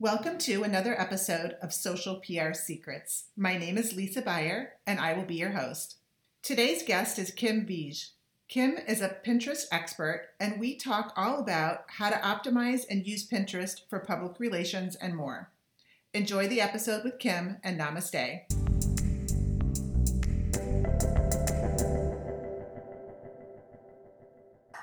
Welcome to another episode of Social PR Secrets. My name is Lisa Beyer, and I will be your host. Today's guest is Kim Vij. Kim is a Pinterest expert, and we talk all about how to optimize and use Pinterest for public relations and more. Enjoy the episode with Kim, and namaste.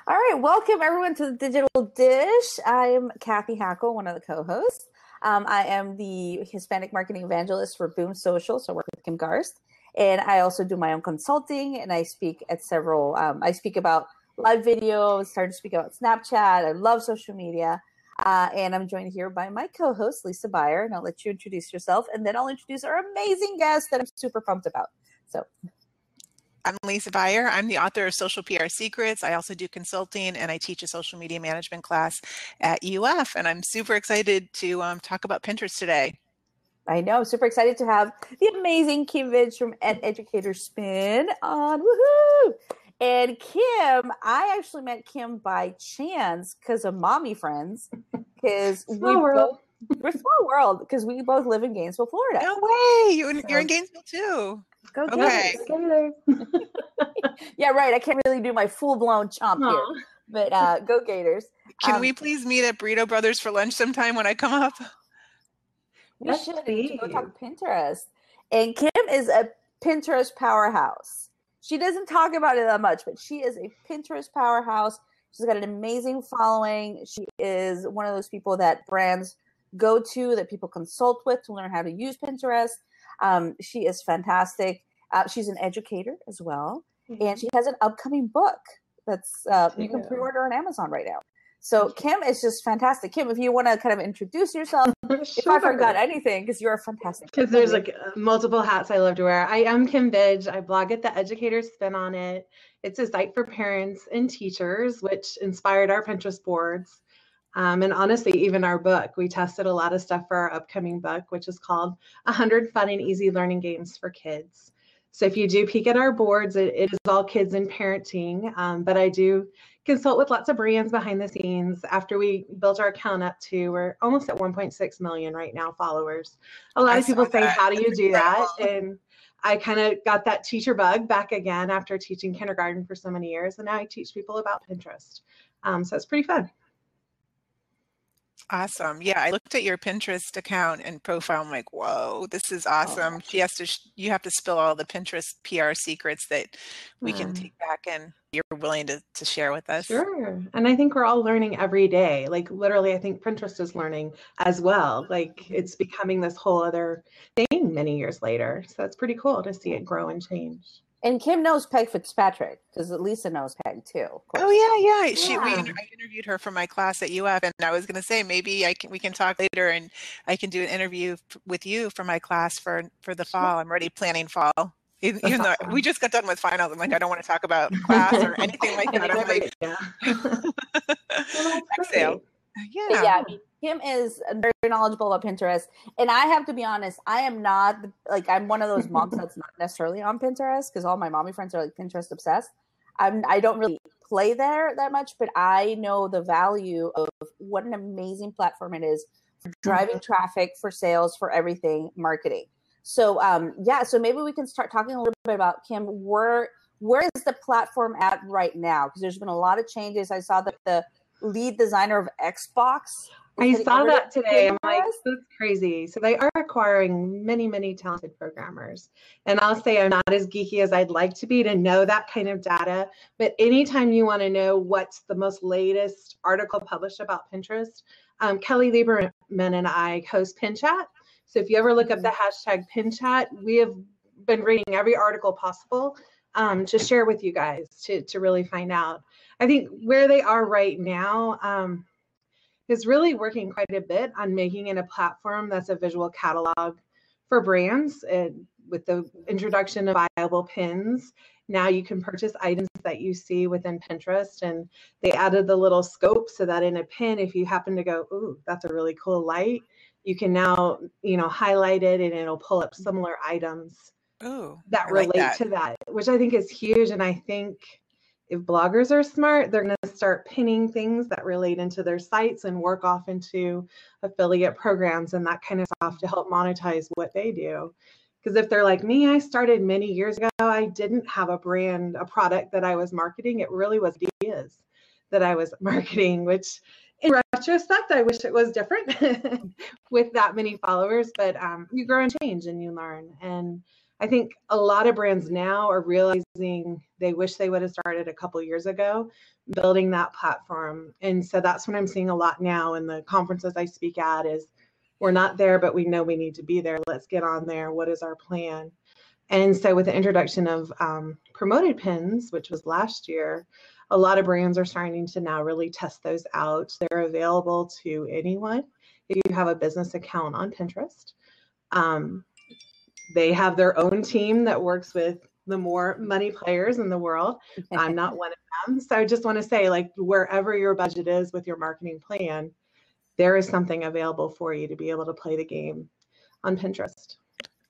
All right, welcome everyone to the Digital Dish. I am Cathy Hackl, one of the co-hosts. Um, I am the Hispanic marketing evangelist for Boom Social, so I work with Kim Garst, and I also do my own consulting. And I speak at several. Um, I speak about live videos, started to speak about Snapchat. I love social media, uh, and I'm joined here by my co-host Lisa Beyer. And I'll let you introduce yourself, and then I'll introduce our amazing guest that I'm super pumped about. So. I'm Lisa Beyer. I'm the author of Social PR Secrets. I also do consulting and I teach a social media management class at UF. And I'm super excited to um, talk about Pinterest today. I know, super excited to have the amazing Kim Vij from Ed Educator Spin on. Woohoo! And Kim, I actually met Kim by chance because of mommy friends. Because we both we're small world because we both live in Gainesville, Florida. No way! You, are in Gainesville too. Go okay. yeah, right. I can't really do my full blown chomp Aww. here, but uh, go Gators. Can um, we please meet at Burrito Brothers for lunch sometime when I come up? We That's should go talk Pinterest. And Kim is a Pinterest powerhouse. She doesn't talk about it that much, but she is a Pinterest powerhouse. She's got an amazing following. She is one of those people that brands go to, that people consult with to learn how to use Pinterest. Um, she is fantastic. Uh, she's an educator as well, mm-hmm. and she has an upcoming book that's uh, you can pre-order on Amazon right now. So Kim is just fantastic. Kim, if you want to kind of introduce yourself, sure. if I forgot anything, because you're fantastic. Because there's like multiple hats I love to wear. I am Kim Vij. I blog at the Educator Spin on it. It's a site for parents and teachers, which inspired our Pinterest boards. Um, and honestly, even our book, we tested a lot of stuff for our upcoming book, which is called 100 Fun and Easy Learning Games for Kids. So if you do peek at our boards, it, it is all kids and parenting, um, but I do consult with lots of brands behind the scenes. After we built our account up to, we're almost at 1.6 million right now followers. A lot I of people say, that. how do you do that? And I kind of got that teacher bug back again after teaching kindergarten for so many years. And now I teach people about Pinterest. Um, so it's pretty fun. Awesome. Yeah, I looked at your Pinterest account and profile. I'm like, whoa, this is awesome. Oh. She has to, you have to spill all the Pinterest PR secrets that we mm. can take back and you're willing to, to share with us. Sure. And I think we're all learning every day. Like literally, I think Pinterest is learning as well. Like it's becoming this whole other thing many years later. So it's pretty cool to see it grow and change. And Kim knows Peg Fitzpatrick because Lisa knows Peg too. Oh yeah, yeah. She yeah. we I interviewed her for my class at UF, and I was going to say maybe I can we can talk later, and I can do an interview with you for my class for for the fall. I'm already planning fall. Even, even though we just got done with finals, I'm like I don't want to talk about class or anything like that. I'm like, yeah. well, exhale. Uh, yeah. yeah, Kim is very knowledgeable about Pinterest, and I have to be honest. I am not like I'm one of those moms that's not necessarily on Pinterest because all my mommy friends are like Pinterest obsessed. I'm I don't really play there that much, but I know the value of what an amazing platform it is for driving mm-hmm. traffic, for sales, for everything marketing. So um, yeah, so maybe we can start talking a little bit about Kim. Where where is the platform at right now? Because there's been a lot of changes. I saw that the lead designer of Xbox. I saw that today. I'm like, that's crazy. So they are acquiring many, many talented programmers. And I'll say I'm not as geeky as I'd like to be to know that kind of data. But anytime you want to know what's the most latest article published about Pinterest, um, Kelly Lieberman and I host PinChat. So if you ever look up the mm-hmm. hashtag PinChat, we have been reading every article possible um, to share with you guys to, to really find out. I think where they are right now um, is really working quite a bit on making it a platform that's a visual catalog for brands. And with the introduction of buyable pins, now you can purchase items that you see within Pinterest. And they added the little scope so that in a pin, if you happen to go, ooh, that's a really cool light, you can now, you know, highlight it and it'll pull up mm. similar items Ooh, that relate like that. to that, which I think is huge. And I think if bloggers are smart, they're going to start pinning things that relate into their sites and work off into affiliate programs and that kind of stuff to help monetize what they do. Because if they're like me, I started many years ago, I didn't have a brand, a product that I was marketing. It really was ideas that I was marketing, which in retrospect, I wish it was different with that many followers, but um, you grow and change and you learn. And I think a lot of brands now are realizing they wish they would have started a couple years ago building that platform. And so that's what I'm seeing a lot now in the conferences I speak at is we're not there, but we know we need to be there. Let's get on there. What is our plan? And so with the introduction of um, promoted pins, which was last year, a lot of brands are starting to now really test those out. They're available to anyone if you have a business account on Pinterest. Um, they have their own team that works with the more money players in the world. I'm not one of them. So I just want to say, like, wherever your budget is with your marketing plan, there is something available for you to be able to play the game on Pinterest.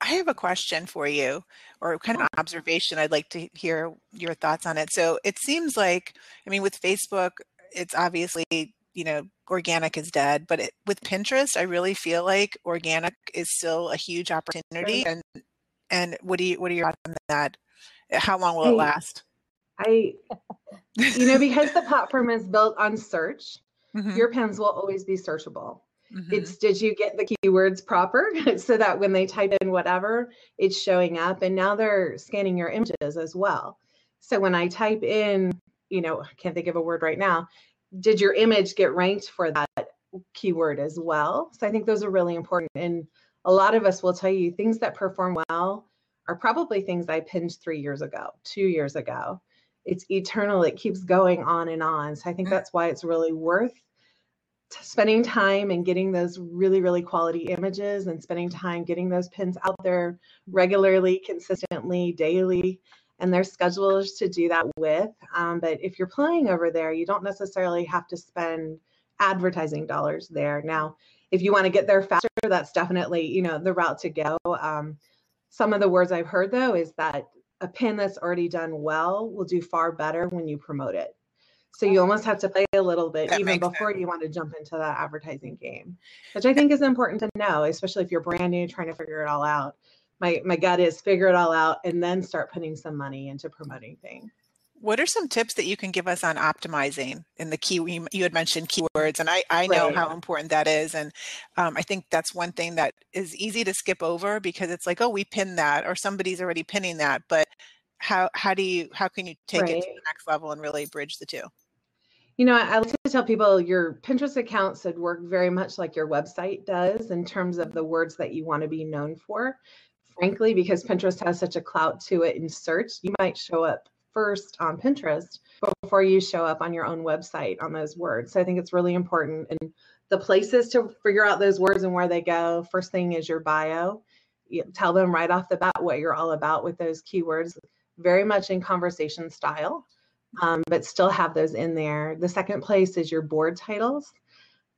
I have a question for you, or kind of observation. I'd like to hear your thoughts on it. So it seems like, I mean, with Facebook, it's obviously, you know, organic is dead, but it, with Pinterest, I really feel like organic is still a huge opportunity. And and what do you what are your thoughts on that? How long will I, it last? I, you know, because the platform is built on search, mm-hmm. your pins will always be searchable. Mm-hmm. It's did you get the keywords proper so that when they type in whatever, it's showing up. And now they're scanning your images as well. So when I type in, you know, I can't think of a word right now, did your image get ranked for that keyword as well? So I think those are really important. And a lot of us will tell you things that perform well are probably things I pinned three years ago, two years ago. It's eternal, it keeps going on and on. So I think that's why it's really worth spending time and getting those really, really quality images and spending time getting those pins out there regularly, consistently, daily. And there's schedules to do that with. Um, but if you're playing over there, you don't necessarily have to spend advertising dollars there. Now, if you want to get there faster, that's definitely, you know, the route to go. Um, some of the words I've heard though is that a pin that's already done well will do far better when you promote it. So you almost have to play a little bit that even before sense. you want to jump into that advertising game, which I think is important to know, especially if you're brand new trying to figure it all out. My my gut is figure it all out and then start putting some money into promoting things. What are some tips that you can give us on optimizing in the key? You had mentioned keywords, and I, I know right. how important that is. And um, I think that's one thing that is easy to skip over because it's like, oh, we pin that, or somebody's already pinning that. But how how do you how can you take right. it to the next level and really bridge the two? You know, I like to tell people your Pinterest account should work very much like your website does in terms of the words that you want to be known for. Frankly, because Pinterest has such a clout to it in search, you might show up first on Pinterest before you show up on your own website on those words. So I think it's really important. And the places to figure out those words and where they go, first thing is your bio. You tell them right off the bat what you're all about with those keywords, very much in conversation style um, but still have those in there. The second place is your board titles.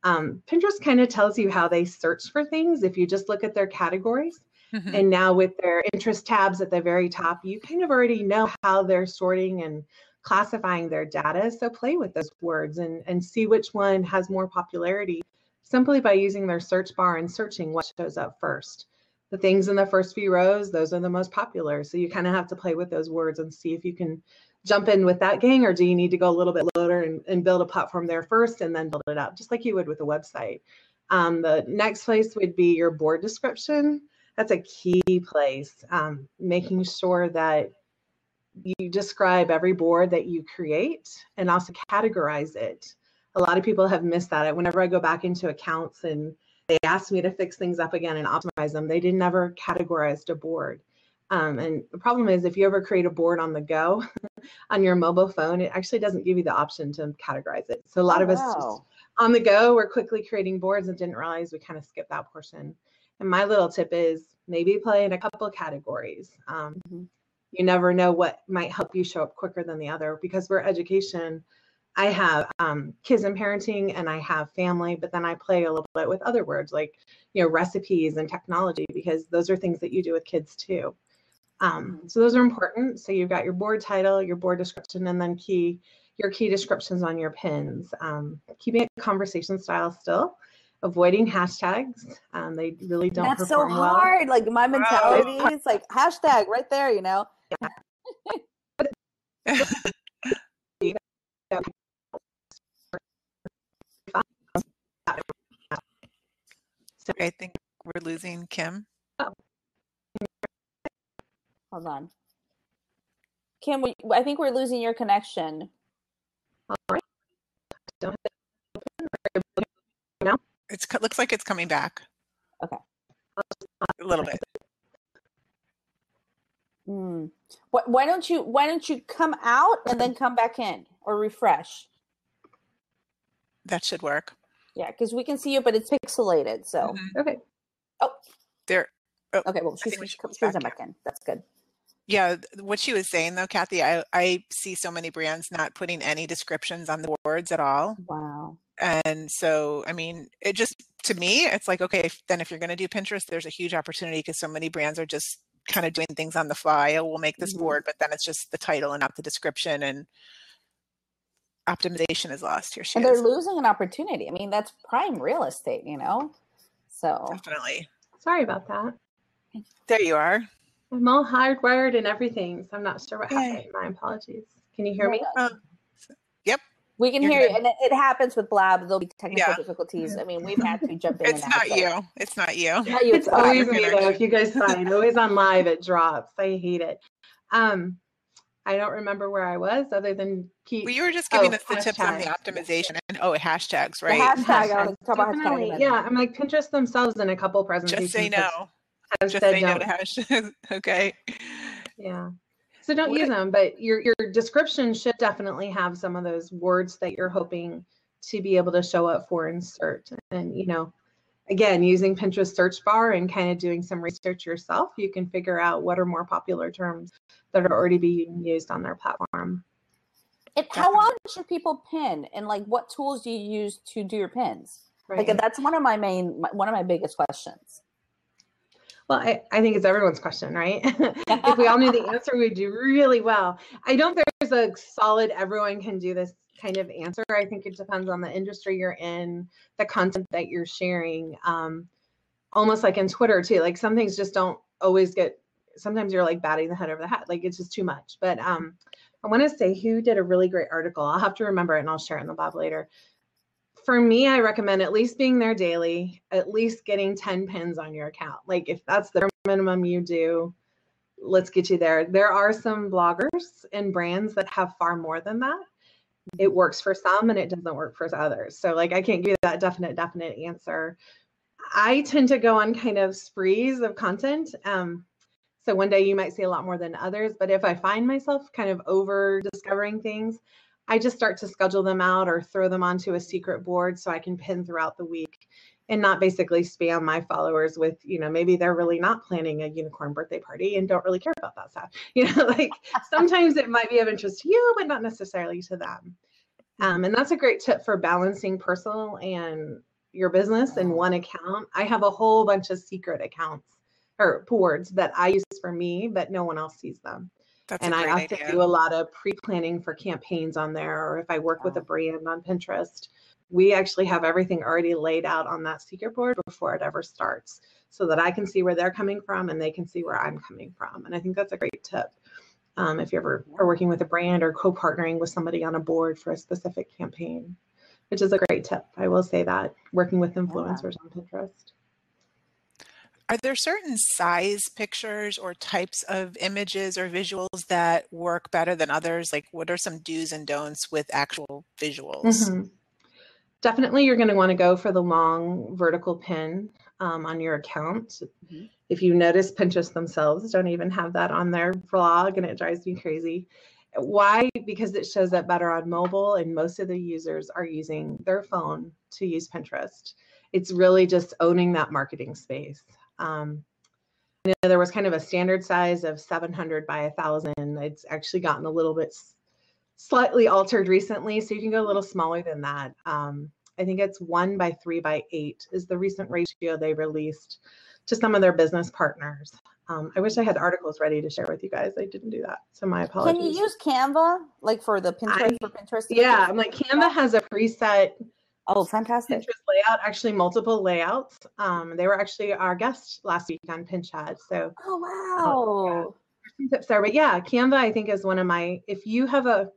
Um, Pinterest kind of tells you how they search for things if you just look at their categories. Mm-hmm. And now with their interest tabs at the very top, you kind of already know how they're sorting and classifying their data. So play with those words and, and see which one has more popularity simply by using their search bar and searching what shows up first. The things in the first few rows, those are the most popular. So you kind of have to play with those words and see if you can jump in with that gang or do you need to go a little bit lower and, and build a platform there first and then build it up just like you would with a website um, the next place would be your board description that's a key place um, making sure that you describe every board that you create and also categorize it a lot of people have missed that whenever i go back into accounts and they ask me to fix things up again and optimize them they didn't ever categorize a board um, and the problem is if you ever create a board on the go on your mobile phone, it actually doesn't give you the option to categorize it. So a lot oh, of us wow. just on the go, we're quickly creating boards and didn't realize we kind of skipped that portion. And my little tip is maybe play in a couple categories. Um, mm-hmm. You never know what might help you show up quicker than the other because we're education. I have um, kids and parenting and I have family, but then I play a little bit with other words like, you know, recipes and technology because those are things that you do with kids too. Um, Mm-hmm. so those are important. So you've got your board title, your board description, and then key your key descriptions on your pins. Um, keeping it conversation style still, avoiding hashtags. Um, they really don't That's so perform well. hard. Like my mentality is like hashtag right there, you know. So I think we're losing Kim. Hold on. Kim, we, I think we're losing your connection. It's co- looks like it's coming back. Okay. A little bit. Hmm. Why, why don't you Why don't you come out and then come back in or refresh? That should work. Yeah, because we can see you, but it's pixelated. So Mhm. Okay. Oh, there. okay, well she's think we she's she's back, back in. That's good. Yeah, what she was saying though, Cathy, I, I see so many brands not putting any descriptions on the boards at all. Wow. And so, I mean, it just, to me, it's like, okay, if, then if you're going to do Pinterest, there's a huge opportunity because so many brands are just kind of doing things on the fly. Oh, we'll make this Mhm. board, but then it's just the title and not the description and optimization is lost. Here And they're is. losing an opportunity. I mean, that's prime real estate, you know. So Definitely. Sorry about that. There you are. I'm all hardwired and everything, so I'm not sure what Yay. happened. My apologies. Can you hear me? Um, yep. we can You're hear you, and it, it happens with Blab. There'll be technical Yeah. difficulties. I mean, we've had to jump in. It's and out, not but- you. It's not you. Not you. It's It's always me though. If you guys find always on live, it drops. I hate it. Um, I don't remember where I was other than keep. Well, you were just giving Oh, us the tips on the optimization and oh, hashtags, The right? hashtag. I want to about Definitely, hashtag. yeah. I'm like Pinterest themselves in a couple presentations. just say no. Have Just said say no don't. to hashtags. okay. Yeah. So don't What use it- them, but your your description should definitely have some of those words that you're hoping to be able to show up for in search. And you know, again, using Pinterest search bar and kind of doing some research yourself, you can figure out what are more popular terms that are already being used on their platform. And how often should people pin? And like, what tools do you use to do your pins? Right. Like, that's one of my main, one of my biggest questions. Well, I, I think it's everyone's question, right? if we all knew the answer, we'd do really well. I don't think there's a solid everyone can do this kind of answer. I think it depends on the industry you're in, the content that you're sharing. Um, almost like in Twitter too. Like some things just don't always get. Sometimes you're like batting the head over the head. Like it's just too much. But um, I want to say who did a really great article. I'll have to remember it and I'll share it in the blog later. For me, I recommend at least being there daily, at least getting 10 pins on your account. Like if that's the minimum you do, let's get you there. There are some bloggers and brands that have far more than that. It works for some and it doesn't work for others. So like I can't give you that definite, definite answer. I tend to go on kind of sprees of content. Um, so one day you might see a lot more than others, but if I find myself kind of over discovering things, I just start to schedule them out or throw them onto a secret board so I can pin throughout the week and not basically spam my followers with, you know, maybe they're really not planning a unicorn birthday party and don't really care about that stuff. You know, like sometimes it might be of interest to you, but not necessarily to them. Um, and that's a great tip for balancing personal and your business in one account. I have a whole bunch of secret accounts or boards that I use for me, but no one else sees them That's and I often idea. do a lot of pre-planning for campaigns on there, or if I work with a brand on Pinterest, we actually have everything already laid out on that secret board before it ever starts, so that I can see where they're coming from and they can see where I'm coming from. And I think that's a great tip. Um, if you ever are working with a brand or co-partnering with somebody on a board for a specific campaign, which is a great tip. I will say that working with influencers on Pinterest. Are there certain size pictures or types of images or visuals that work better than others? Like, what are some do's and don'ts with actual visuals? Mhm. Definitely, you're going to want to go for the long vertical pin um, on your account. Mhm. If you notice, Pinterest themselves don't even have that on their blog, and it drives me crazy. Why? Because it shows up better on mobile, and most of the users are using their phone to use Pinterest. It's really just owning that marketing space. Um, you know, there was kind of a standard size of 700 by 1,000. It's actually gotten a little bit slightly altered recently, so you can go a little smaller than that. Um, I think it's one by three by eight is the recent ratio they released to some of their business partners. Um, I wish I had articles ready to share with you guys. I didn't do that, so my apologies. Can you use Canva like for the Pinterest I, for Pinterest? Yeah, I'm like Canva has a preset. Oh, fantastic! Pinterest layout, actually multiple layouts. Um, they were actually our guest last week on Pin Chat. So. Oh wow. yeah. Tips there, but yeah, Canva I think is one of my. If you have a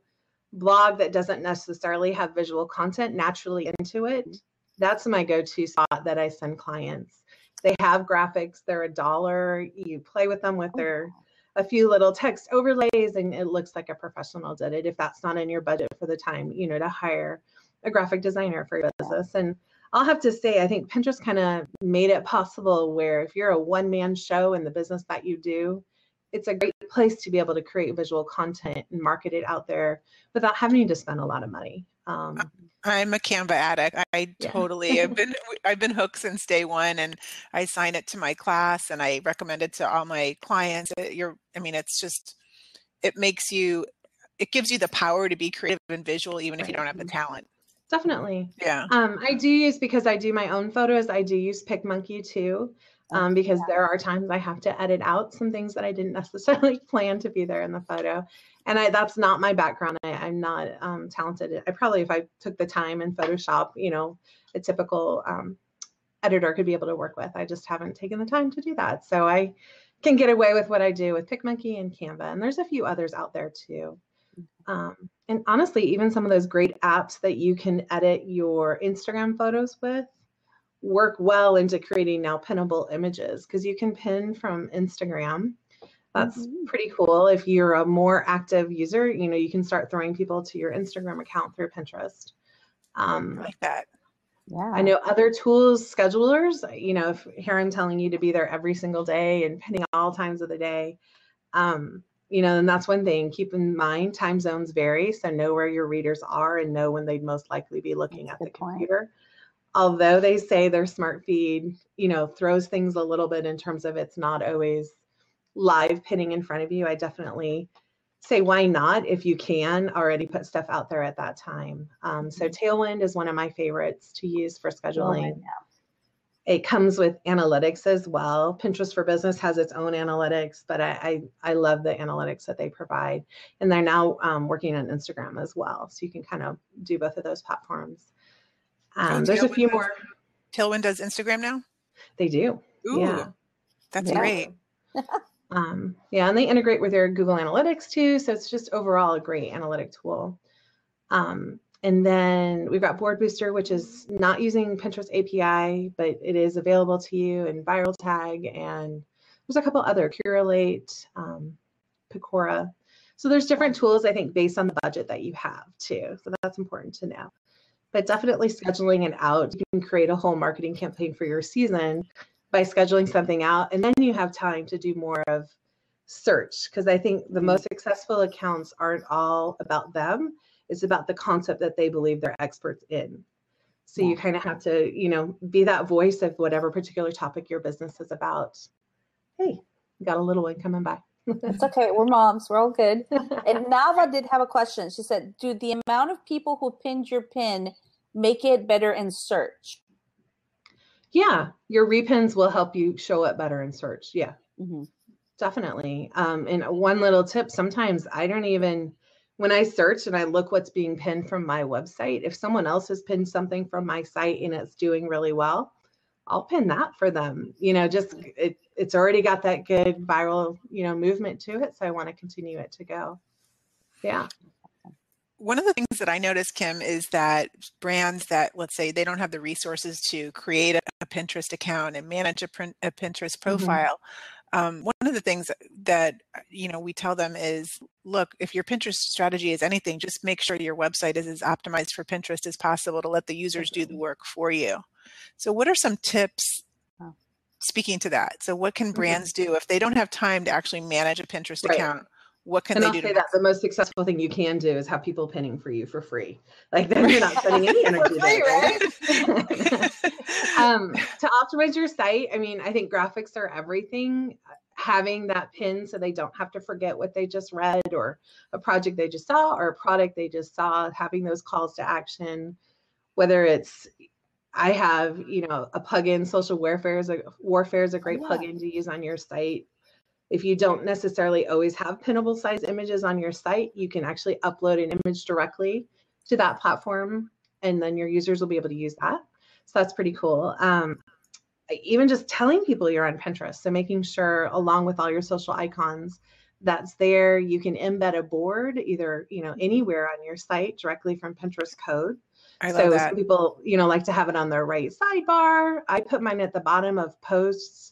blog that doesn't necessarily have visual content naturally into it, that's my go-to spot that I send clients. They have graphics, they're a dollar. You play with them with their a few little text overlays and it looks like a professional did it if that's not in your budget for the time, you know, to hire a graphic designer for your business. And I'll have to say, I think Pinterest kind of made it possible where if you're a one man show in the business that you do, it's a great place to be able to create visual content and market it out there without having to spend a lot of money. Um, I'm a Canva addict. I yeah. totally have been I've been hooked since day one, and I sign it to my class, and I recommend it to all my clients. Uh, you're, I mean, it's just it makes you, it gives you the power to be creative and visual, even right. if you don't have the talent. Definitely. Yeah. Um, I do use because I do my own photos. I do use PicMonkey too, um, because yeah. there are times I have to edit out some things that I didn't necessarily plan to be there in the photo and I, that's not my background. I, am not um, talented. I probably, if I took the time in Photoshop, you know, a typical um, editor could be able to work with. I just haven't taken the time to do that. So I can get away with what I do with PicMonkey and Canva. And there's a few others out there too. Um, and honestly, even some of those great apps that you can edit your Instagram photos with work well into creating now pinnable images because you can pin from Instagram that's mm-hmm. pretty cool. If you're a more active user, you know, you can start throwing people to your Instagram account through Pinterest. Um, like that. Yeah. I know other tools, schedulers, you know, if here I'm telling you to be there every single day and pinning all times of the day. Um, you know, and that's one thing. Keep in mind time zones vary. So know where your readers are and know when they'd most likely be looking that's at the point. computer. Although they say their smart feed, you know, throws things a little bit in terms of it's not always live pinning in front of you, I definitely say why not if you can already put stuff out there at that time. Um, so mm-hmm. Tailwind is one of my favorites to use for scheduling. yeah. It comes with analytics as well. Pinterest for Business has its own analytics, but I I, I love the analytics that they provide, and they're now um, working on Instagram as well, so you can kind of do both of those platforms. Um, there's a few does, more. Tailwind does Instagram now. They do. Ooh, yeah, that's yeah. great. Um, yeah, and they integrate with their Google Analytics too. So it's just overall a great analytic tool. Um, and then we've got Board Booster, which is not using Pinterest API, but it is available to you in Viral Tag. And there's a couple other Curalate, um, Piqora. So there's different tools, I think, based on the budget that you have too. So that's important to know. But definitely scheduling it out. You can create a whole marketing campaign for your season by scheduling something out and then you have time to do more of search because i think the most successful accounts aren't all about them it's about the concept that they believe they're experts in so yeah. you kind of have to you know be that voice of whatever particular topic your business is about hey got a little one coming by it's okay we're moms we're all good and nava did have a question she said do the amount of people who pinned your pin make it better in search yeah, your repins will help you show up better in search. Yeah, mm-hmm. definitely. Um, and one little tip sometimes I don't even, when I search and I look what's being pinned from my website, if someone else has pinned something from my site and it's doing really well, I'll pin that for them. You know, just it, it's already got that good viral, you know, movement to it. So I want to continue it to go. Yeah one of the things that I notice, Kim, is that brands that, let's say, they don't have the resources to create a, a Pinterest account and manage a, print, a Pinterest mm-hmm. profile. Mm-hmm. Um, one of the things that you know we tell them is, look, if your Pinterest strategy is anything, just make sure your website is as optimized for Pinterest as possible to let the users do the work for you. So, what are some tips speaking to that. So what can mm-hmm. brands do if they don't have time to actually manage a Pinterest right. account? What can and they I'll do? Say that the most successful thing you can do is have people pinning for you for free. Like then you're not spending any energy there. Right? um, to optimize your site, I mean, I think graphics are everything. Having that pin so they don't have to forget what they just read or a project they just saw or a product they just saw. Having those calls to action, whether it's I have, you know, a plugin, social warfare is a warfare is a great oh, yeah. plugin to use on your site if you don't necessarily always have pinnable size images on your site, you can actually upload an image directly to that platform and then your users will be able to use that. So that's pretty cool. Um, even just telling people you're on Pinterest. So making sure along with all your social icons that's there, you can embed a board either, you know, anywhere on your site directly from Pinterest code. I so that. some people, you know, like to have it on their right sidebar. I put mine at the bottom of posts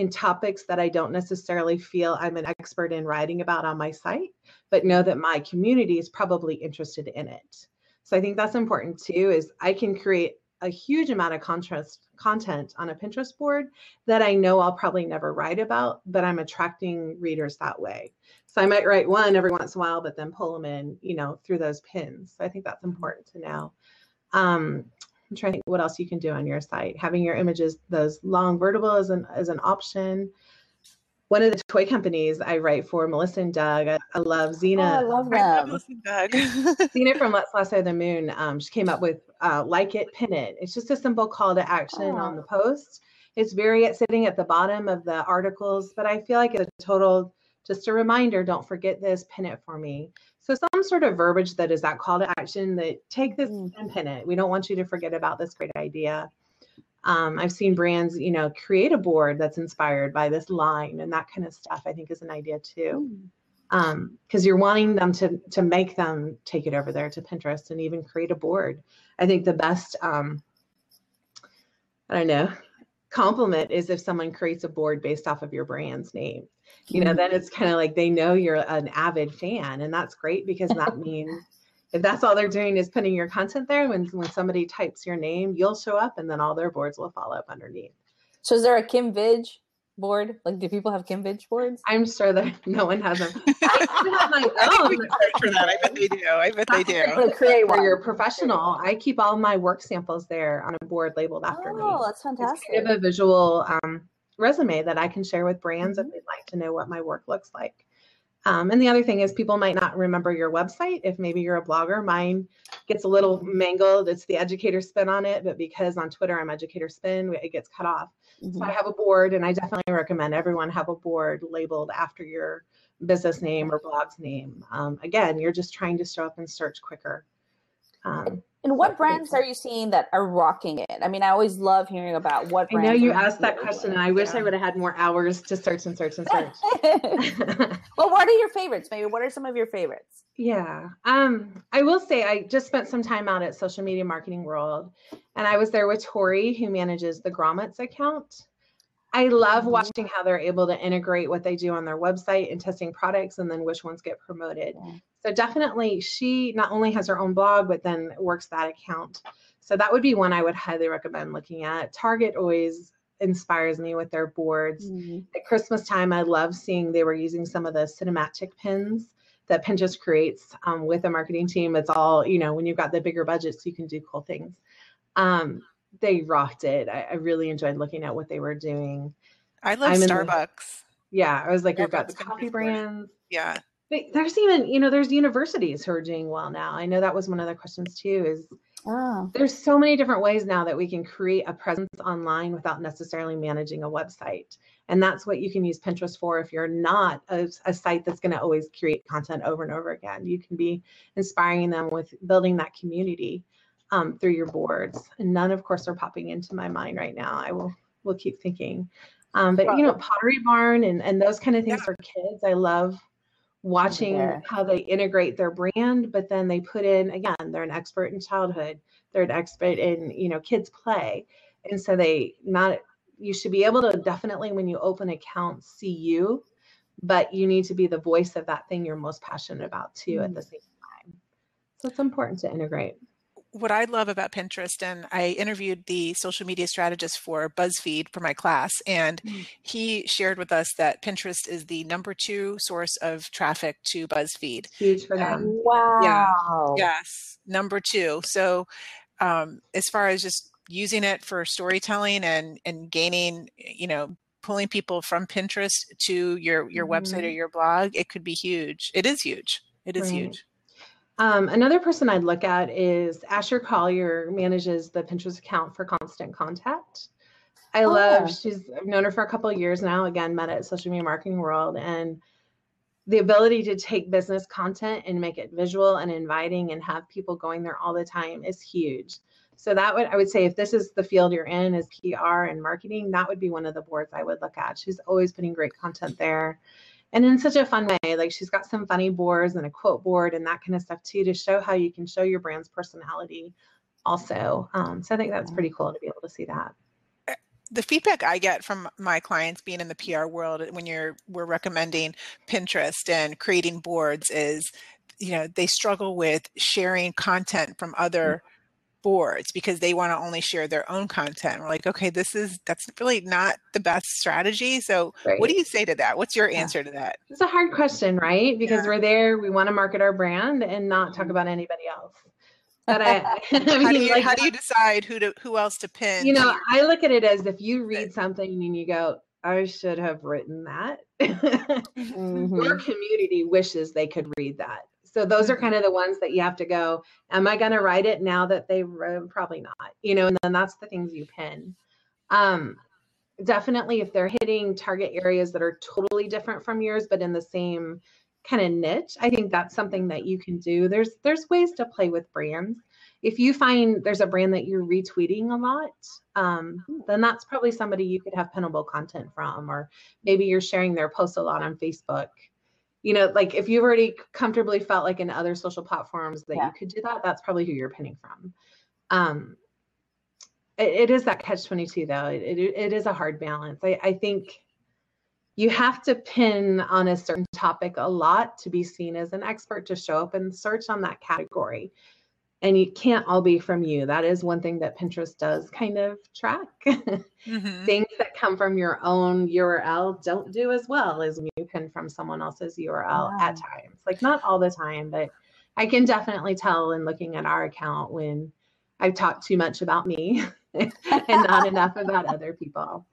in topics that I don't necessarily feel I'm an expert in writing about on my site, but know that my community is probably interested in it. So I think that's important too is I can create a huge amount of contrast content on a Pinterest board that I know I'll probably never write about, but I'm attracting readers that way. So I might write one every once in a while, but then pull them in, you know, through those pins. So I think that's important to know. Um, I'm trying to think what else you can do on your site. Having your images, those long vertical is an, is an option. One of the toy companies I write for, Melissa and Doug, I, I love Zina. Oh, I love I love them. Melissa Doug. Zina from Let's Lasso the Moon. Um, she came up with uh, like it, pin it. It's just a simple call to action on the post. It's very at sitting at the bottom of the articles, but I feel like it's a total just a reminder. Don't forget this. Pin it for me. So some sort of verbiage that is that call to action that take this Mm. and pin it. We don't want you to forget about this great idea. Um, I've seen brands, you know, create a board that's inspired by this line and that kind of stuff. I think is an idea too Mm. because you're wanting them to to make them take it over there to Pinterest and even create a board. I think the best um, I don't know compliment is if someone creates a board based off of your brand's name. You know, then it's kind of like they know you're an avid fan, and that's great because that means if that's all they're doing is putting your content there, when when somebody types your name, you'll show up, and then all their boards will follow up underneath. So is there a Kim Vij board? Like, do people have Kim Vij boards? I'm sure that no one has them. I have my I think we own. can search for that. I bet they do. I bet they do. Create For one. your professional, I keep all my work samples there on a board labeled after me. Oh, that's It's fantastic. kind of a visual um, resume that I can share with brands Mm-hmm. if they'd like to know what my work looks like. Um, and the other thing is, people might not remember your website. If maybe you're a blogger, mine gets a little mangled. It's the educator spin on it, but because on Twitter I'm educator spin, it gets cut off. So Mhm. I have a board, and I definitely recommend everyone have a board labeled after your business name or blog's name. Um, again, you're just trying to show up and search quicker. Um, And what brands are you seeing that are rocking it? I mean, I always love hearing about what brands. I know you asked that question, and I wish I would have had more hours to search and search and search. well, what are your favorites? Maybe what are some of your favorites? Yeah. Um, I will say I just spent some time out at Social Media Marketing World and I was there with Tori, who manages the Grommets account. I love Mhm. watching how they're able to integrate what they do on their website and testing products and then which ones get promoted. Yeah. So definitely she not only has her own blog, but then works that account. So that would be one I would highly recommend looking at. Target always inspires me with their boards at Christmas time, I love seeing they were using some of the cinematic pins that Pinterest creates um, with a marketing team. It's all, you know, when you've got the bigger budgets, you can do cool things. Um, they rocked it. I, I really enjoyed looking at what they were doing. I love I'm in the- Starbucks. Yeah, I was like, we've got the coffee brands. Yeah. But there's even, you know, there's universities who are doing well now. I know that was one of the questions too, is Oh, there's so many different ways now that we can create a presence online without necessarily managing a website. And that's what you can use pinterest for if you're not a, a site that's going to always create content over and over again. You can be inspiring them with building that community um, through your boards. And none of course are popping into my mind right now. I will will keep thinking. Um, but you know pottery barn and, and those kind of things Yeah. for kids i love watching Yeah. how they integrate their brand but then they put in again they're an expert in childhood they're an expert in you know kids play and so they not you should be able to definitely when you open account see you but you need to be the voice of that thing you're most passionate about too at the same time. So it's important to integrate what I love about Pinterest, and I interviewed the social media strategist for BuzzFeed for my class, and Mm. he shared with us that Pinterest is the number two source of traffic to BuzzFeed. huge for Yeah. them wow. Yeah, Yes, number two. So, um, as far as just using it for storytelling and and gaining, you know, pulling people from Pinterest to your your website or Mhm. your blog, it could be huge. It is huge. It is Right. huge. Um, another person I'd look at is Asher Collier manages the Pinterest account for Constant Contact. I oh, love. She's I've known her for a couple of years now. Again, met at Social Media Marketing World, and the ability to take business content and make it visual and inviting and have people going there all the time is huge. So that would I would say if this is the field you're in is PR and marketing, that would be one of the boards I would look at. She's always putting great content there. And in such a fun way. Like she's got some funny boards and a quote board and that kind of stuff too to show how you can show your brand's personality also. Um, so I think that's pretty cool to be able to see that the feedback I get from my clients being in the PR world when you're we're recommending Pinterest and creating boards is you know they struggle with sharing content from other boards because they want to only share their own content. We're like, okay, this is that's really not the best strategy. So right. what do you say to that? What's your answer to that? It's a hard question, right? Because yeah. we're there, we want to market our brand and not talk mm-hmm. about anybody else. But I, I mean, how, do you, like, how do you decide who to who else to pin? You know, I look at it as if you read something and you go, I should have written that. mm-hmm. Your community wishes they could read that. So those are mm-hmm. kind of the ones that you have to go, am I going to write it now that they wrote? Probably not, you know, and then that's the things you pin. Um, definitely if they're hitting target areas that are totally different from yours, but in the same kind of niche i think that's something that you can do there's there's ways to play with brands if you find there's a brand that you're retweeting a lot um, then that's probably somebody you could have pinnable content from or maybe you're sharing their posts a lot on facebook you know like if you've already comfortably felt like in other social platforms that yeah. you could do that that's probably who you're pinning from. Um, it, it is that catch 22 though. It, it, it is a hard balance. I, I think you have to pin on a certain topic a lot to be seen as an expert to show up and search on that category. And it can't all be from you. That is one thing that pinterest does kind of track. Mm-hmm. things that come from your own url don't do as well as when you pin from someone else's url at times like not all the time but i can definitely tell in looking at our account when i've talked too much about me and not enough about other people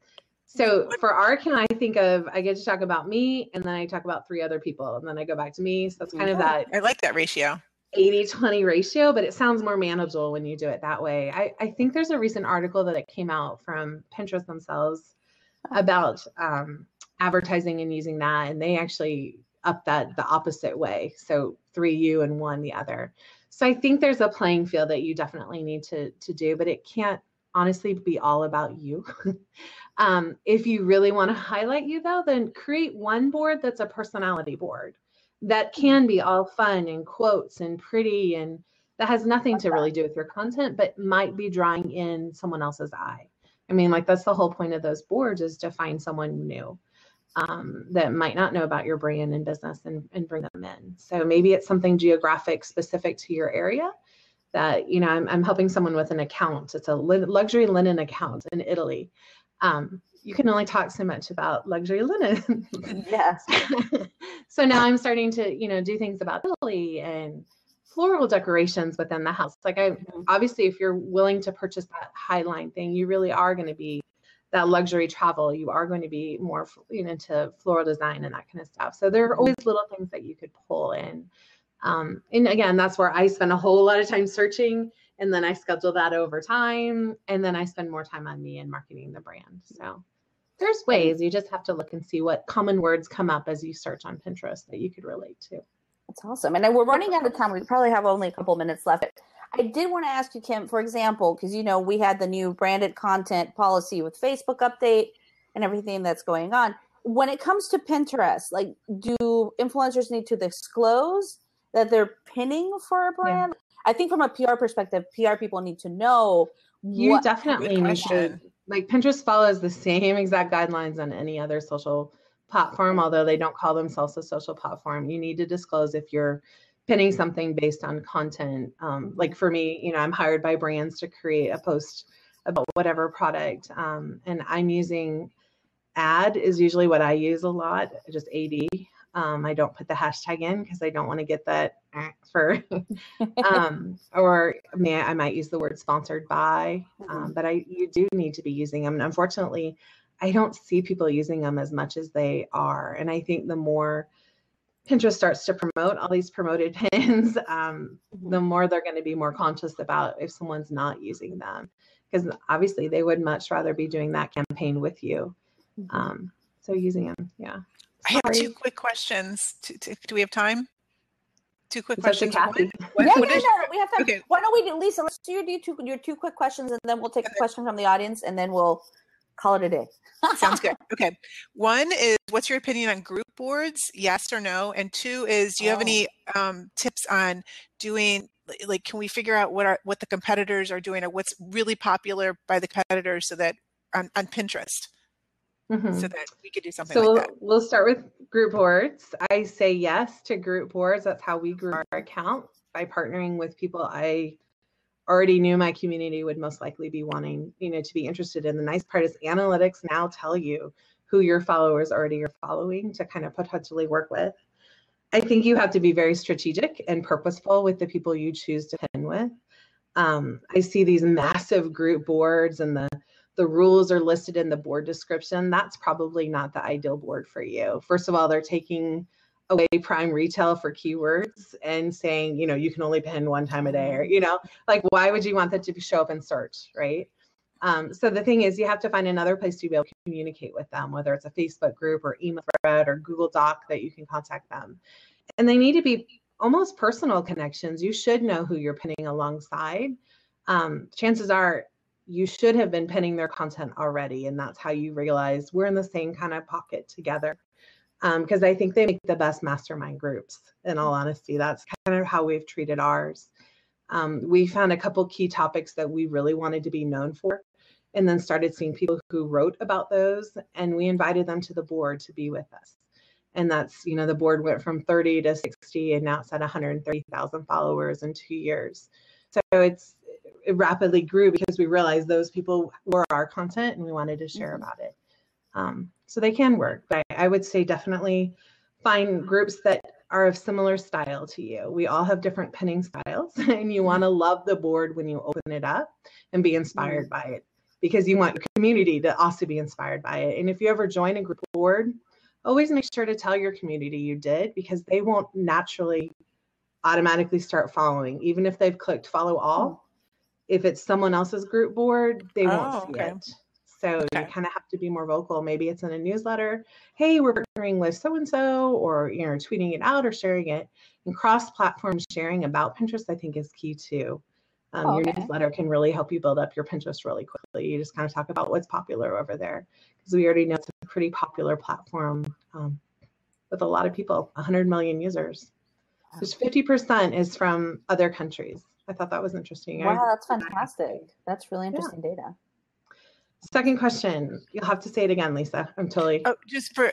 so for our account, I think of I get to talk about me and then I talk about three other people and then I go back to me. So that's kind of that I like that ratio. 80 20 ratio, but it sounds more manageable when you do it that way. I, I think there's a recent article that it came out from Pinterest themselves about um, advertising and using that. And they actually up that the opposite way. So three you and one the other. So I think there's a playing field that you definitely need to to do, but it can't honestly be all about you. um, if you really want to highlight you, though, then create one board that's a personality board that can be all fun and quotes and pretty and that has nothing to really do with your content, but might be drawing in someone else's eye. I mean, like that's the whole point of those boards is to find someone new um, that might not know about your brand and business and, and bring them in. So maybe it's something geographic specific to your area that you know I'm, I'm helping someone with an account. It's a luxury linen account in italy. Um, you can only talk so much about luxury linen. Yes. So now i'm starting to you know do things about italy and floral decorations within the house like i mm-hmm. obviously if you're willing to purchase that highline thing you really are going to be that luxury travel you are going to be more you know, into floral design and that kind of stuff so there are mm-hmm. always little things that you could pull in um, and again, that's where I spend a whole lot of time searching and then I schedule that over time and then I spend more time on me and marketing the brand. So there's ways you just have to look and see what common words come up as you search on Pinterest that you could relate to. That's awesome. And we're running out of time. We probably have only a couple minutes left. I did want to ask you, Kim, for example, because you know we had the new branded content policy with Facebook update and everything that's going on. When it comes to Pinterest, like do influencers need to disclose that they're pinning for a brand. Yeah. I think from a PR perspective, PR people need to know. You what, definitely need to. Like Pinterest follows the same exact guidelines on any other social platform, although they don't call themselves a social platform. You need to disclose if you're pinning something based on content. Um, like for me, you know, I'm hired by brands to create a post about whatever product, um, and I'm using ad is usually what I use a lot, just AD. Um, I don't put the hashtag in because I don't want to get that for, um, or may I might use the word sponsored by, um, but I you do need to be using them. And unfortunately, I don't see people using them as much as they are. And I think the more Pinterest starts to promote all these promoted pins, um, the mm-hmm. more they're going to be more conscious about if someone's not using them. because obviously they would much rather be doing that campaign with you. Mm-hmm. Um, so using them, yeah. I have two quick questions. do we have time? Two quick questions. Cathy. What, yeah, what yeah, is, no, we have time. Okay. Why don't we do, Lisa? Let's do your two, your two quick questions, and then we'll take a question from the audience, and then we'll call it a day. Sounds good. Okay. One is what's your opinion on group boards? Yes or no? And two is do you have any oh. um, tips on doing like can we figure out what are what the competitors are doing or what's really popular by the competitors so that on, on Pinterest? Mm-hmm. So that we could do something so like we'll start with group boards. I say yes to group boards. That's how we grew our account by partnering with people I already knew my community would most likely be wanting, you know, to be interested in. The nice part is analytics now tell you who your followers already are following to kind of potentially work with. I think you have to be very strategic and purposeful with the people you choose to pin with. Um, I see these massive group boards and the the rules are listed in the board description. That's probably not the ideal board for you. First of all, they're taking away prime retail for keywords and saying, you know, you can only pin one time a day or, you know, like why would you want that to show up in search, right? Um, so the thing is, you have to find another place to be able to communicate with them, whether it's a Facebook group or email thread or Google Doc that you can contact them. And they need to be almost personal connections. You should know who you're pinning alongside. Um, chances are you should have been pinning their content already, and that's how you realize we're in the same kind of pocket together because um, I think they make the best mastermind groups. In all honesty, that's kind of how we've treated ours. Um, we found a couple key topics that we really wanted to be known for, and then started seeing people who wrote about those, and we invited them to the board to be with us. And that's, you know, the board went from 30 to 60, and now it's at 130,000 followers in two years. So it's it rapidly grew because we realized those people were our content, and we wanted to share mm-hmm. about it. Um, so they can work. But I would say definitely find groups that are of similar style to you. We all have different pinning styles, and you want to love the board when you open it up and be inspired mm-hmm. by it because you want your community to also be inspired by it. And if you ever join a group board, always make sure to tell your community you did because they won't naturally automatically start following, even if they've clicked follow all. Hmm. If it's someone else's group board, they won't oh, see okay. it. So okay. you kind of have to be more vocal. Maybe it's in a newsletter. Hey, we're partnering with so and so, or you know, tweeting it out or sharing it. And cross-platform sharing about Pinterest, I think, is key too. Um, oh, okay. Your newsletter can really help you build up your Pinterest really quickly. You just kind of talk about what's popular over there because we already know it's a pretty popular platform um, with a lot of people, 100 million users. Just 50% is from other countries. I thought that was interesting. Wow, that's fantastic. That's really interesting yeah. data. Second question. You'll have to say it again, Lisa. I'm totally. Oh, just for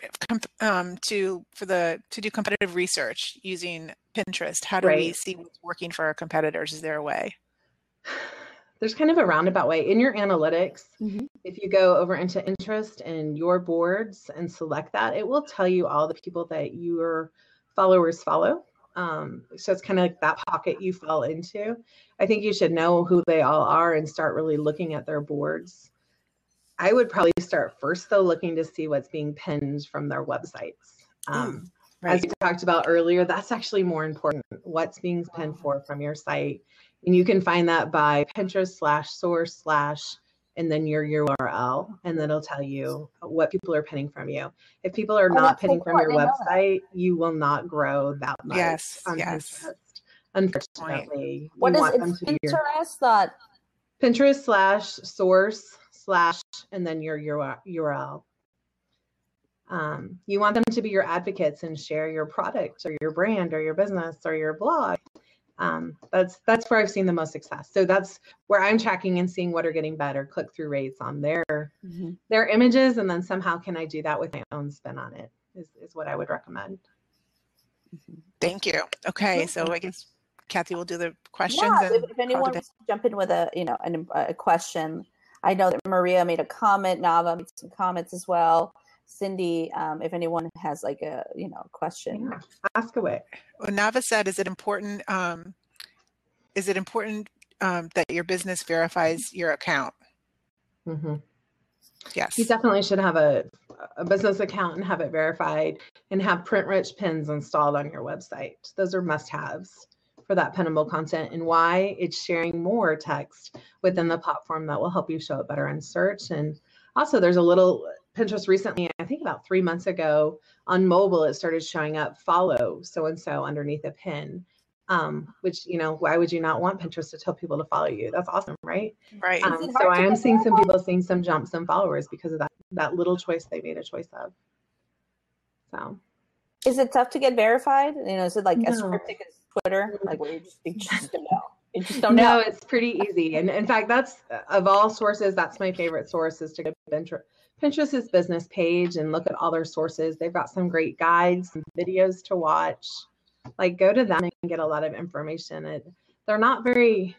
um, to for the to do competitive research using Pinterest. How do right. we see what's working for our competitors? Is there a way? There's kind of a roundabout way in your analytics. Mm-hmm. If you go over into interest and your boards and select that, it will tell you all the people that your followers follow. Um, so it's kind of like that pocket you fall into. I think you should know who they all are and start really looking at their boards I would probably start first, though, looking to see what's being pinned from their websites. Um, right. As we talked about earlier, that's actually more important. What's being pinned for from your site, and you can find that by Pinterest slash source slash and then your URL, and then it'll tell you what people are pinning from you. If people are oh, not pinning from your website, you will not grow that much. Yes, yes. Pinterest. Unfortunately, what is it? Pinterest your, that Pinterest slash source slash and then your URL. Um, you want them to be your advocates and share your product or your brand or your business or your blog. Um, that's that's where I've seen the most success. So that's where I'm tracking and seeing what are getting better click through rates on their mm-hmm. their images, and then somehow can I do that with my own spin on it? Is is what I would recommend. Mm-hmm. Thank you. Okay, so I guess Cathy will do the questions. Yeah, if, if anyone wants to jump in with a you know an, a question, I know that Maria made a comment. Nava made some comments as well. Cindy, um, if anyone has like a you know question, yeah. ask away. Well, Nava said, "Is it important? Um, is it important um, that your business verifies your account?" Mm-hmm. Yes, you definitely should have a a business account and have it verified, and have print rich pins installed on your website. Those are must haves for that pinnable content and why it's sharing more text within the platform that will help you show it better in search. And also, there's a little Pinterest recently, I think about three months ago on mobile, it started showing up follow so and so underneath a pin. Um, which you know, why would you not want Pinterest to tell people to follow you? That's awesome, right? Right. Um, so I am seeing some people seeing some jumps in followers because of that that little choice they made a choice of. So, is it tough to get verified? You know, is it like no. as cryptic as Twitter, like you just, you just don't know? You just don't know. No, it's pretty easy. And in fact, that's of all sources, that's my favorite source is to go to Pinterest's business page and look at all their sources. They've got some great guides and videos to watch. Like go to them and get a lot of information. It, they're not very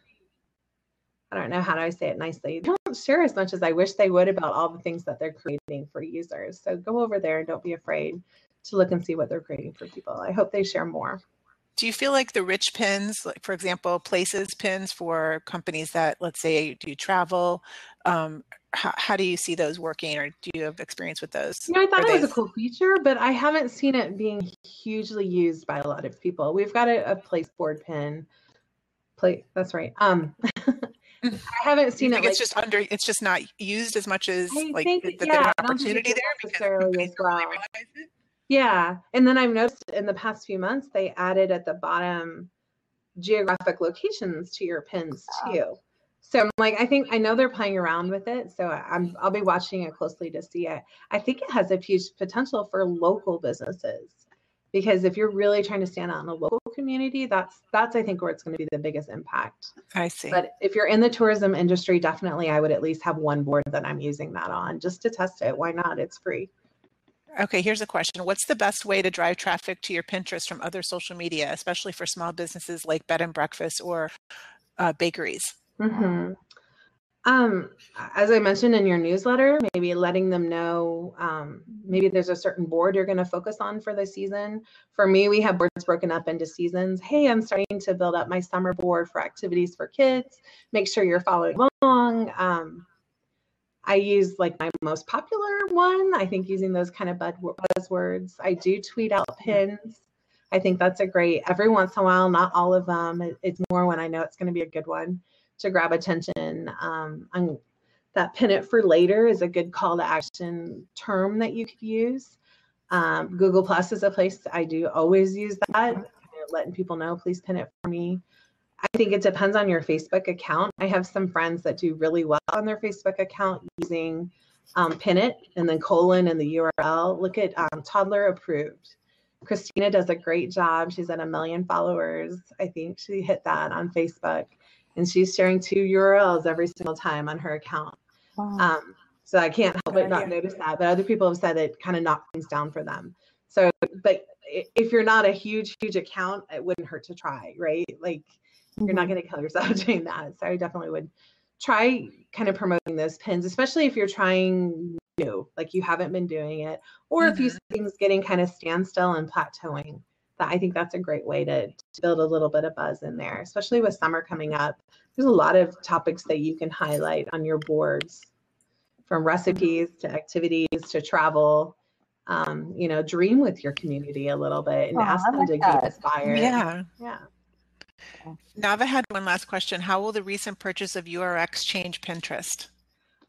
I don't know how do I say it nicely. They don't share as much as I wish they would about all the things that they're creating for users. So go over there and don't be afraid to look and see what they're creating for people. I hope they share more. Do you feel like the rich pins, like for example, places pins for companies that, let's say, do travel? Um, how, how, do you see those working, or do you have experience with those? Know, I thought it was a cool feature, but I haven't seen it being hugely used by a lot of people. We've got a, a place board pin. Play. That's right. Um, I haven't seen it. Like, it's just under. It's just not used as much as I like think, that yeah, there's opportunity there because as well. Yeah. And then I've noticed in the past few months, they added at the bottom geographic locations to your pins ah. too. So I'm like, I think I know they're playing around with it. So I'm I'll be watching it closely to see it. I think it has a huge potential for local businesses. Because if you're really trying to stand out in a local community, that's that's I think where it's going to be the biggest impact. I see. But if you're in the tourism industry, definitely I would at least have one board that I'm using that on just to test it. Why not? It's free. Okay, here's a question. What's the best way to drive traffic to your Pinterest from other social media, especially for small businesses like bed and breakfast or uh, bakeries? Mm-hmm. Um, as I mentioned in your newsletter, maybe letting them know um, maybe there's a certain board you're going to focus on for the season. For me, we have boards broken up into seasons. Hey, I'm starting to build up my summer board for activities for kids. Make sure you're following along. Um, I use like my most popular one. I think using those kind of buzzwords. I do tweet out pins. I think that's a great every once in a while, not all of them. It's more when I know it's going to be a good one to grab attention. Um, that pin it for later is a good call to action term that you could use. Um, Google Plus is a place I do always use that, letting people know, please pin it for me. I think it depends on your Facebook account. I have some friends that do really well on their Facebook account using um, pin it and then colon and the URL. Look at um, toddler approved. Christina does a great job. She's at a million followers. I think she hit that on Facebook, and she's sharing two URLs every single time on her account. Wow. Um, so I can't help but not notice that. But other people have said it kind of knocks things down for them. So, but if you're not a huge, huge account, it wouldn't hurt to try, right? Like you're not going to kill yourself doing that. So I definitely would try kind of promoting those pins, especially if you're trying new, like you haven't been doing it, or mm-hmm. if you mm-hmm. see things getting kind of standstill and plateauing. That I think that's a great way to, to build a little bit of buzz in there, especially with summer coming up. There's a lot of topics that you can highlight on your boards, from recipes to activities to travel. Um, you know, dream with your community a little bit and oh, ask them like to that. get inspired. Yeah. Yeah. Nava had one last question. How will the recent purchase of URX change Pinterest?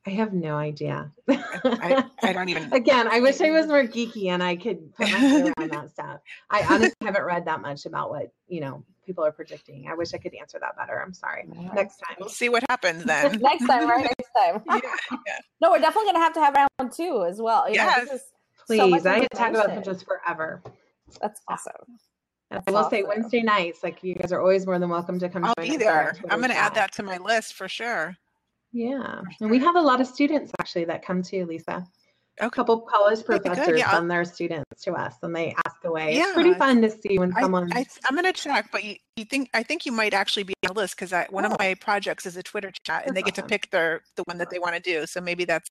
I have no idea. I, I, don't even. Again, I wish I was more geeky and I could put my head around that stuff. I honestly haven't read that much about what you know people are predicting. I wish I could answer that better. I'm sorry. Next time. We'll see what happens then. Next time, right? Next time. yeah, yeah. No, we're definitely gonna have to have round two as well. You yes. Know, Please. So I could talk about Pinterest forever. That's awesome. And I will awesome. say Wednesday nights, like you guys are always more than welcome to come. I'll be there. I'm going to add that to my list for sure. Yeah, and we have a lot of students actually that come to Lisa. A couple college professors yeah. send their students to us, and they ask away. Yeah. It's pretty fun to see when someone. I, am going to check, but you, you, think I think you might actually be on the list because one oh. of my projects is a Twitter chat, and they get awesome. to pick their the one that they want to do. So maybe that's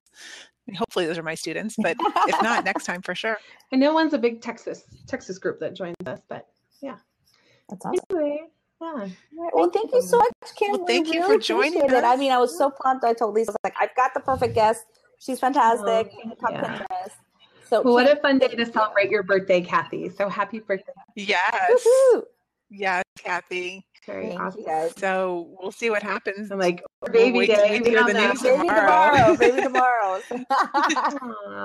hopefully those are my students, but if not, next time for sure. I know one's a big Texas Texas group that joins us, but yeah. That's awesome. Anyway, yeah. Well, thank you so much, Kim. Well, thank we you really for joining us. It. I mean, I was so pumped. I told Lisa, I was like, I've got the perfect guest. She's fantastic. Oh, yeah. So, well, what a fun day to celebrate your birthday, Cathy. So happy birthday. Yes. Woo-hoo. Yes. Cathy. Very Thank awesome. you guys. So we'll see what happens. I'm like We'll baby wait to day. hear the now. news Baby tomorrow. tomorrow. Baby tomorrow.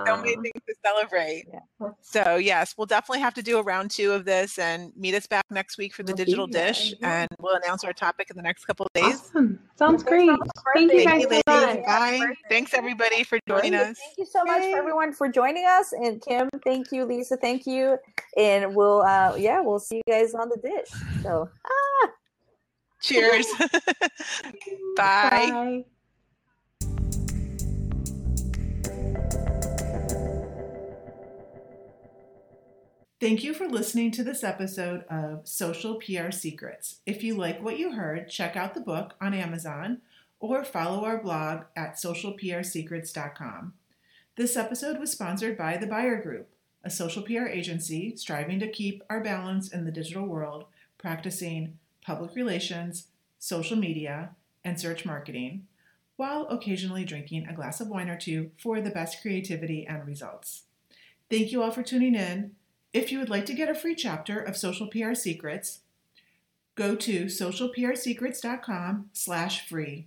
so many things to celebrate. Yeah. So yes, we'll definitely have to do a round two of this and meet us back next week for the We'll digital there, dish, yeah. and we'll announce our topic in the next couple of days. Awesome. Sounds great. Thank you Thank you, so ladies. much. Bye. Thanks everybody for joining Thank us. Thank you so much Yay. for everyone for joining us. And Kim, thank you. Lisa, thank you. And we'll uh yeah, we'll see you guys on the dish. So ah Cheers. Bye. Bye. Thank you for listening to this episode of Social PR Secrets. If you like what you heard, check out the book on Amazon or follow our blog at socialprsecrets.com. This episode was sponsored by the Buyer Group, a social PR agency striving to keep our balance in the digital world, practicing public relations, social media, and search marketing, while occasionally drinking a glass of wine or two for the best creativity and results. Thank you all for tuning in. If you would like to get a free chapter of Social PR Secrets, go to socialprsecrets.com slash free.